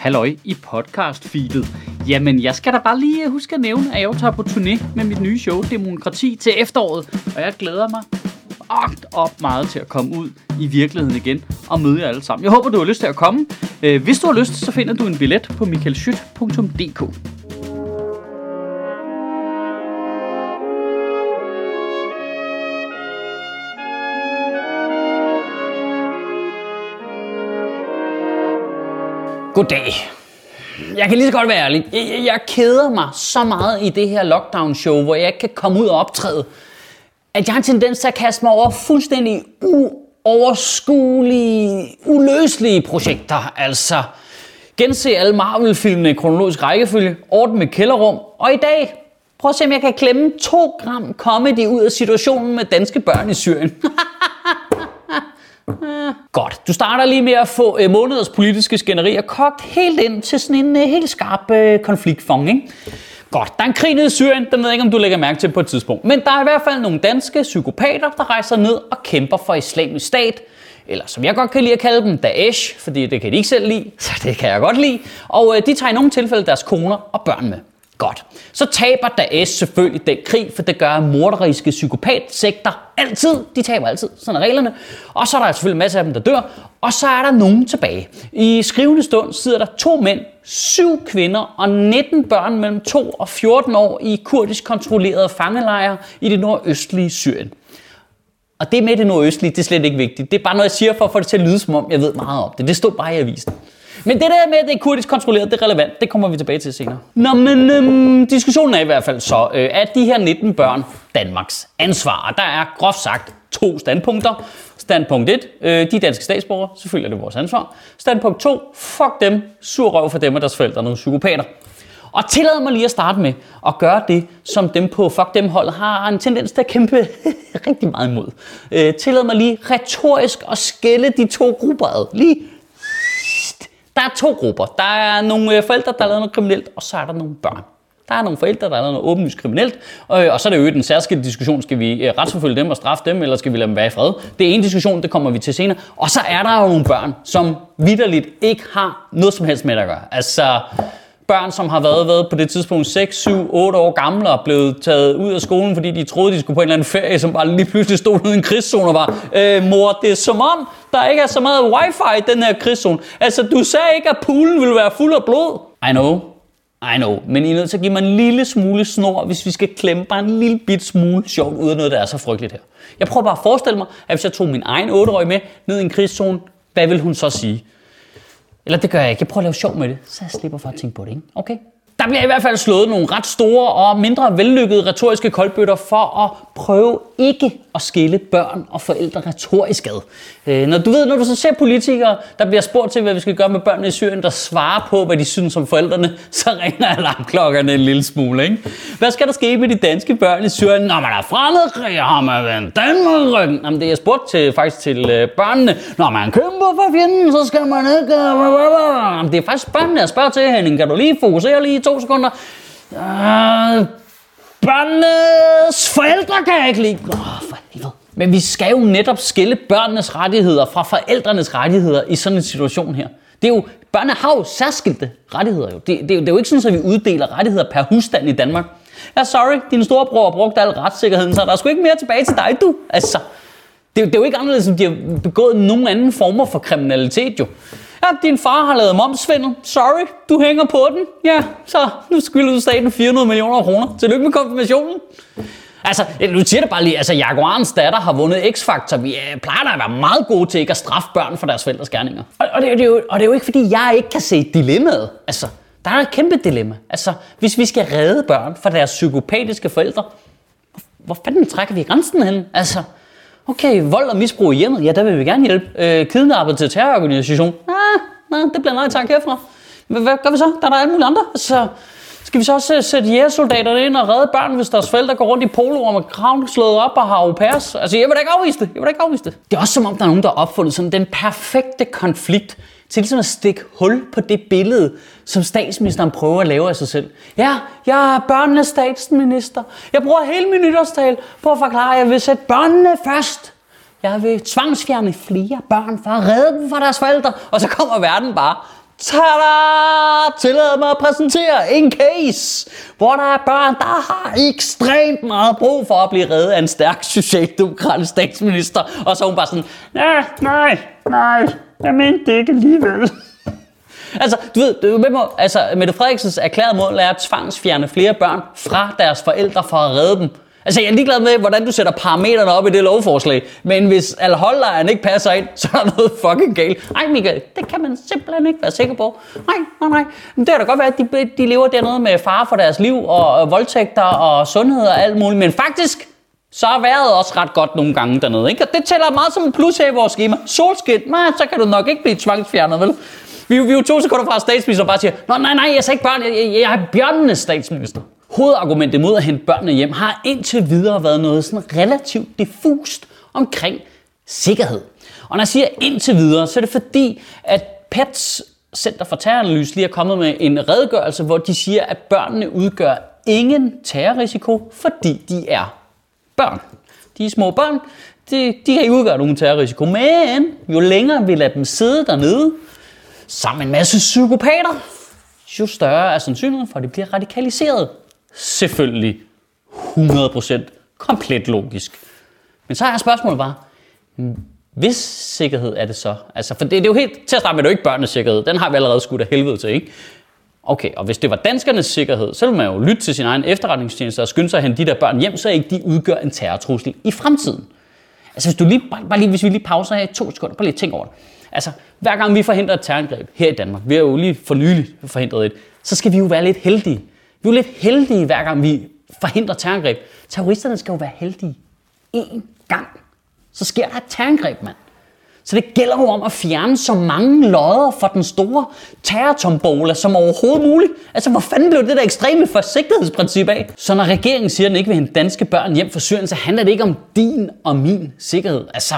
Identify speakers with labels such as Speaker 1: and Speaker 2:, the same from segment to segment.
Speaker 1: halløj i podcast-feedet. Jamen, jeg skal da bare lige øh, huske at nævne, at jeg tager på turné med mit nye show, Demokrati, til efteråret. Og jeg glæder mig agt op meget til at komme ud i virkeligheden igen og møde jer alle sammen. Jeg håber, du har lyst til at komme. Øh, hvis du har lyst, så finder du en billet på michaelschyt.dk. Goddag. Jeg kan lige så godt være ærlig. Jeg, jeg, jeg keder mig så meget i det her lockdown-show, hvor jeg ikke kan komme ud og optræde, at jeg har en tendens til at kaste mig over fuldstændig uoverskuelige, uløselige projekter. Altså, gense alle Marvel-filmene i kronologisk rækkefølge, ordne med kælderrum, og i dag, prøv at se, om jeg kan klemme 2 gram comedy ud af situationen med danske børn i Syrien. Eh, godt. Du starter lige med at få øh, måneders politiske skænderier kogt helt ind til sådan en øh, helt skarp øh, konfliktfong, ikke? Godt. Der er en krig nede i Syrien, den ved jeg ikke, om du lægger mærke til på et tidspunkt. Men der er i hvert fald nogle danske psykopater, der rejser ned og kæmper for islamisk stat. Eller som jeg godt kan lide at kalde dem, Daesh, fordi det kan de ikke selv lide, så det kan jeg godt lide. Og øh, de tager i nogle tilfælde deres koner og børn med. Godt. Så taber Daesh selvfølgelig den krig, for det gør morderiske psykopatsekter altid. De taber altid, sådan er reglerne. Og så er der selvfølgelig masser af dem, der dør. Og så er der nogen tilbage. I skrivende stund sidder der to mænd, syv kvinder og 19 børn mellem 2 og 14 år i kurdisk kontrollerede fangelejre i det nordøstlige Syrien. Og det med det nordøstlige, det er slet ikke vigtigt. Det er bare noget, jeg siger for at få det til at lyde, som om jeg ved meget om det. Det stod bare i avisen. Men det der med, at det er kurdisk kontrolleret, det er relevant. Det kommer vi tilbage til senere. Nå, men øhm, diskussionen er i hvert fald så, øh, at de her 19 børn Danmarks ansvar. Og der er groft sagt to standpunkter. Standpunkt 1, øh, de danske statsborgere, selvfølgelig er det vores ansvar. Standpunkt 2, fuck dem, sur røv for dem og deres forældre er nogle psykopater. Og tillad mig lige at starte med at gøre det, som dem på Fuck Dem holdet har en tendens til at kæmpe rigtig meget imod. Øh, tillad mig lige retorisk at skælde de to grupper ad. Lige der er to grupper. Der er nogle øh, forældre, der har lavet noget kriminelt, og så er der nogle børn. Der er nogle forældre, der har lavet noget åbenlyst kriminelt, og, øh, og så er det jo en særskilt diskussion. Skal vi øh, retsforfølge dem og straffe dem, eller skal vi lade dem være i fred? Det er en diskussion, det kommer vi til senere. Og så er der jo nogle børn, som vidderligt ikke har noget som helst med at gøre. Altså, børn, som har været, været på det tidspunkt 6, 7, 8 år gamle og blevet taget ud af skolen, fordi de troede, de skulle på en eller anden ferie, som bare lige pludselig stod ude i en krigszone og var, øh, mor, det er som om, der ikke er så meget wifi i den her krigszone. Altså, du sagde ikke, at poolen ville være fuld af blod. I know. I know, men I er nødt til at give mig en lille smule snor, hvis vi skal klemme bare en lille bit smule sjovt ud af noget, der er så frygteligt her. Jeg prøver bare at forestille mig, at hvis jeg tog min egen 8-årige med ned i en krigszone, hvad vil hun så sige? Eller det gør jeg ikke. Jeg prøver at lave sjov med det, så jeg slipper for at tænke på det. Ikke? Okay? Der bliver i hvert fald slået nogle ret store og mindre vellykkede retoriske koldbøtter for at prøve ikke at skille børn og forældre retorisk ad. Øh, når du ved, når du så ser politikere, der bliver spurgt til, hvad vi skal gøre med børnene i Syrien, der svarer på, hvad de synes om forældrene, så ringer alarmklokkerne en lille smule. Ikke? Hvad skal der ske med de danske børn i Syrien? Når man er fremmedkrig, har man vendt Danmark ryggen. Jamen, det er jeg spurgt til, faktisk til øh, børnene. Når man kæmper for fjenden, så skal man ikke... Øh, Jamen, det er faktisk børnene, jeg spørger til, Henning. Kan du lige fokusere lige i to sekunder? Øh, Børnenes forældre kan jeg ikke lide. Oh. Men vi skal jo netop skille børnenes rettigheder fra forældrenes rettigheder i sådan en situation her. Det er jo, børnene har jo særskilte rettigheder. Jo. Det, det, det, er jo ikke sådan, at vi uddeler rettigheder per husstand i Danmark. Ja, sorry, din storebror har brugt al retssikkerheden, så der er sgu ikke mere tilbage til dig, du. Altså, det, det er jo ikke anderledes, som de har begået nogen anden former for kriminalitet, jo. Ja, din far har lavet momsvindel. Sorry, du hænger på den. Ja, så nu skylder du staten 400 millioner kroner. Tillykke med konfirmationen. Altså, nu siger det bare lige, altså Jaguarens datter har vundet X-Factor. Vi øh, plejer da at være meget gode til ikke at straffe børn for deres forældres gerninger. Og, og, det, det er jo, og det er jo ikke, fordi jeg ikke kan se dilemmaet. Altså, der er et kæmpe dilemma. Altså, hvis vi skal redde børn fra deres psykopatiske forældre, hvor, hvor fanden trækker vi grænsen hen? Altså, Okay, vold og misbrug i hjemmet, ja, der vil vi gerne hjælpe. Øh, kidnappet til terrororganisation, ah, nej, det bliver nej tak herfra. Hvad, hvad gør vi så? Der er der alle mulige andre. Så skal vi så også sætte jægersoldaterne ind og redde børn, hvis deres forældre går rundt i polo med kraven slået op og har au pairs? Altså, jeg vil da ikke afvise det. Jeg vil da ikke afvise det. Det er også som om, der er nogen, der har opfundet sådan den perfekte konflikt til ligesom at stikke hul på det billede, som statsministeren prøver at lave af sig selv. Ja, jeg er børnenes statsminister. Jeg bruger hele min nytårstal på at forklare, at jeg vil sætte børnene først. Jeg vil tvangsfjerne flere børn for at redde dem fra deres forældre. Og så kommer verden bare Tada! Tillad mig at præsentere en case, hvor der er børn, der har ekstremt meget brug for at blive reddet af en stærk socialdemokratisk statsminister. Og så er hun bare sådan, ja, nej, nej, jeg mente det ikke alligevel. Altså, du ved, du ved altså, Mette Frederiksens erklærede mål er at tvangsfjerne flere børn fra deres forældre for at redde dem. Altså, jeg er ligeglad med, hvordan du sætter parametrene op i det lovforslag. Men hvis alholdlejren ikke passer ind, så er der noget fucking galt. Ej, Michael, det kan man simpelthen ikke være sikker på. Nej, nej, nej. Men det kan da godt være, at de, de lever dernede med fare for deres liv, og, og voldtægter, og sundhed og alt muligt. Men faktisk, så er vejret også ret godt nogle gange dernede. Ikke? Og det tæller meget som en plus her i vores schema. Solskin, nej, så kan du nok ikke blive tvangsfjernet, vel? Vi, vi er jo to sekunder fra, statsminister og bare siger, Nå, nej, nej, jeg er ikke børn, jeg, jeg, jeg er bjørnenes statsminister. Hovedargumentet mod at hente børnene hjem har indtil videre været noget sådan relativt diffust omkring sikkerhed. Og når jeg siger indtil videre, så er det fordi, at PETS Center for Terroranalyse lige er kommet med en redegørelse, hvor de siger, at børnene udgør ingen terrorrisiko, fordi de er børn. De er små børn, de, de kan ikke udgøre nogen terrorrisiko, men jo længere vi lader dem sidde dernede, sammen med en masse psykopater, jo større er sandsynligheden for, at de bliver radikaliseret. Selvfølgelig 100% komplet logisk. Men så er spørgsmålet bare, hvis sikkerhed er det så? Altså, for det, det er jo helt, til at starte med, det er jo ikke børnenes sikkerhed. Den har vi allerede skudt af helvede til, ikke? Okay, og hvis det var danskernes sikkerhed, så ville man jo lytte til sin egen efterretningstjeneste og skynde sig at hente de der børn hjem, så ikke de udgør en terrortrussel i fremtiden. Altså hvis, du lige, bare lige, hvis vi lige pauser her i to sekunder, bare lige tænk over det. Altså, hver gang vi forhindrer et terrorangreb her i Danmark, vi har jo lige for nylig forhindret et, så skal vi jo være lidt heldige. Vi er jo lidt heldige, hver gang vi forhindrer terrorangreb. Terroristerne skal jo være heldige. En gang. Så sker der et terrorangreb, mand. Så det gælder jo om at fjerne så mange lodder for den store terrortombola som overhovedet muligt. Altså, hvor fanden blev det der ekstreme forsigtighedsprincip af? Så når regeringen siger, at den ikke vil hente danske børn hjem fra Syrien, så handler det ikke om din og min sikkerhed. Altså,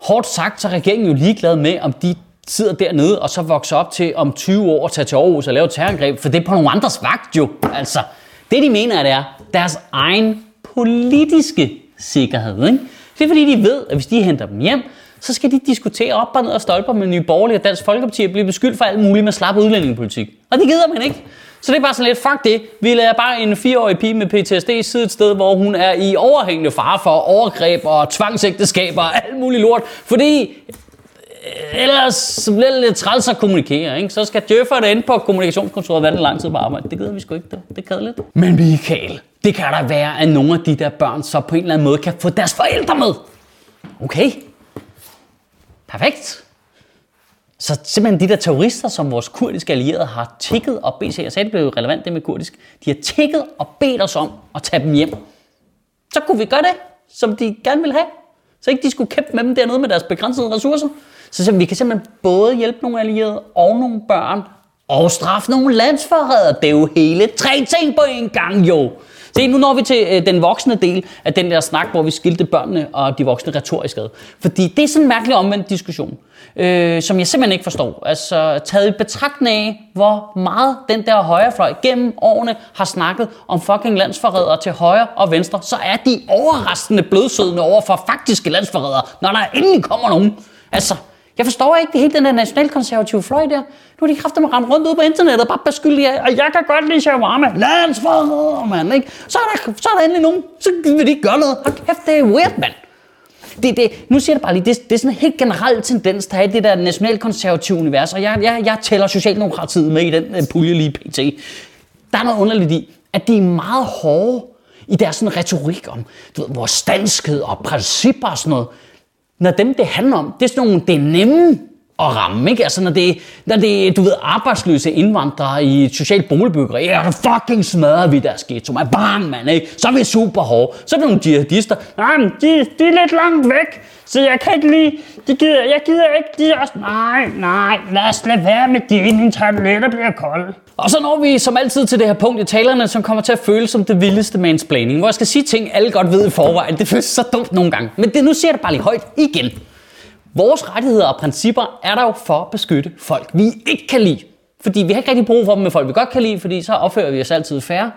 Speaker 1: hårdt sagt, så er regeringen jo ligeglad med, om de sidder dernede og så vokser op til om 20 år at tage til Aarhus og lave terrorangreb, for det er på nogle andres vagt jo. Altså, det de mener, det er deres egen politiske sikkerhed. Ikke? Det er fordi, de ved, at hvis de henter dem hjem, så skal de diskutere op og ned og stolper med Nye Borgerlige og Dansk Folkeparti og blive beskyldt for alt muligt med slap udlændingepolitik. Og det gider man ikke. Så det er bare sådan lidt, fuck det. Vi lader bare en fireårig pige med PTSD sidde et sted, hvor hun er i overhængende fare for overgreb og tvangsægteskaber og alt muligt lort. Fordi Øh, ellers så bliver det lidt træls at kommunikere. Ikke? Så skal djøfferne ind på kommunikationskontoret vente lang tid på arbejde. Det gider vi sgu ikke. Det, det er lidt. Men Michael, det kan da være, at nogle af de der børn så på en eller anden måde kan få deres forældre med. Okay, Perfekt. Så simpelthen de der terrorister, som vores kurdiske allierede har tækket og bedt, jeg sagde, det blev relevant det med kurdisk, de har tækket og bedt os om at tage dem hjem. Så kunne vi gøre det, som de gerne vil have. Så ikke de skulle kæmpe med dem dernede med deres begrænsede ressourcer. Så vi kan simpelthen både hjælpe nogle allierede og nogle børn og straffe nogle landsforrædere. Det er jo hele tre ting på en gang, jo. Se, nu når vi til øh, den voksne del af den der snak, hvor vi skilte børnene og de voksne retorisk ad. Fordi det er sådan en mærkelig omvendt diskussion, øh, som jeg simpelthen ikke forstår. Altså taget i betragtning af, hvor meget den der højrefløj gennem årene har snakket om fucking landsforrædere til højre og venstre, så er de overraskende blødsødende over for faktiske landsforrædere, når der endelig kommer nogen. Altså, jeg forstår ikke det hele den der nationalkonservative fløj der. Nu har de kræfter med ramme rundt ud på internettet og bare beskylde jer, og jeg kan godt lide shawarma. Landsforræder, mand, ikke? Så er, der, så er der endelig nogen, så vil de ikke gøre noget. Hold kæft, det er weird, mand. Det, det, nu siger jeg det bare lige, det, det er sådan en helt generel tendens, der er i det der nationalkonservative univers, og jeg, jeg, jeg tæller Socialdemokratiet med i den øh, pulje lige pt. Der er noget underligt i, at de er meget hårde i deres sådan retorik om du ved, vores danskhed og principper og sådan noget når dem, det handler om, det er sådan nogle, det er nemme at ramme, ikke? Altså, når det, når det du ved, arbejdsløse indvandrere i et socialt boligbyggeri, ja, så fucking smadrer vi deres ghetto, man. Bang, man, ikke? Så er vi super hårde. Så er vi nogle jihadister. Nej, men de, de er lidt langt væk, så jeg kan ikke lige, de gider, jeg gider ikke, de er også, nej, nej, lad os lade være med det, inden tabletter bliver kolde. Og så når vi som altid til det her punkt i talerne, som kommer til at føles som det vildeste mansplaining, hvor jeg skal sige ting, alle godt ved i forvejen. Det føles så dumt nogle gange. Men det, nu ser det bare lige højt igen. Vores rettigheder og principper er der jo for at beskytte folk, vi ikke kan lide. Fordi vi har ikke rigtig brug for dem med folk, vi godt kan lide, fordi så opfører vi os altid færre.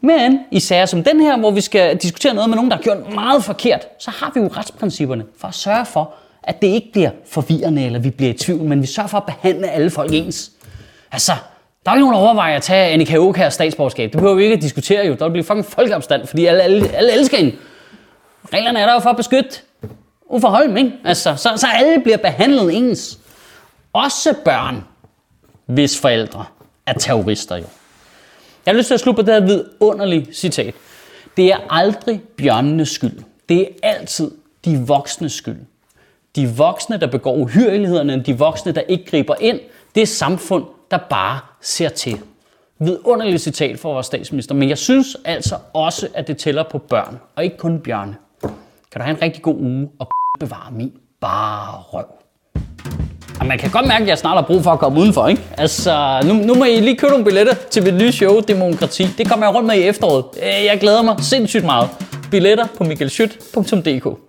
Speaker 1: Men i sager som den her, hvor vi skal diskutere noget med nogen, der har gjort meget forkert, så har vi jo retsprincipperne for at sørge for, at det ikke bliver forvirrende, eller vi bliver i tvivl, men vi sørger for at behandle alle folk ens. Altså, der er jo ikke nogen, der overvejer at tage Annika Åkærs statsborgerskab. Det behøver vi ikke at diskutere jo. Der bliver fucking folkeopstand, fordi alle, alle, alle elsker hende. Reglerne er der jo for at beskytte Uffe Holm, ikke? Altså, så, så alle bliver behandlet ens. Også børn, hvis forældre er terrorister jo. Jeg har lyst til at slutte på det her vidunderlige citat. Det er aldrig bjørnenes skyld. Det er altid de voksnes skyld. De voksne, der begår uhyrelighederne, de voksne, der ikke griber ind, det er samfund, der bare ser til. Vidunderligt citat fra vores statsminister, men jeg synes altså også, at det tæller på børn, og ikke kun bjørne. Kan du have en rigtig god uge, og bevare min bare røv. Og man kan godt mærke, at jeg snart har brug for at komme udenfor, ikke? Altså, nu, nu må I lige købe nogle billetter til mit nye show, Demokrati. Det kommer jeg rundt med i efteråret. Øh, jeg glæder mig sindssygt meget. Billetter på michaelschyt.dk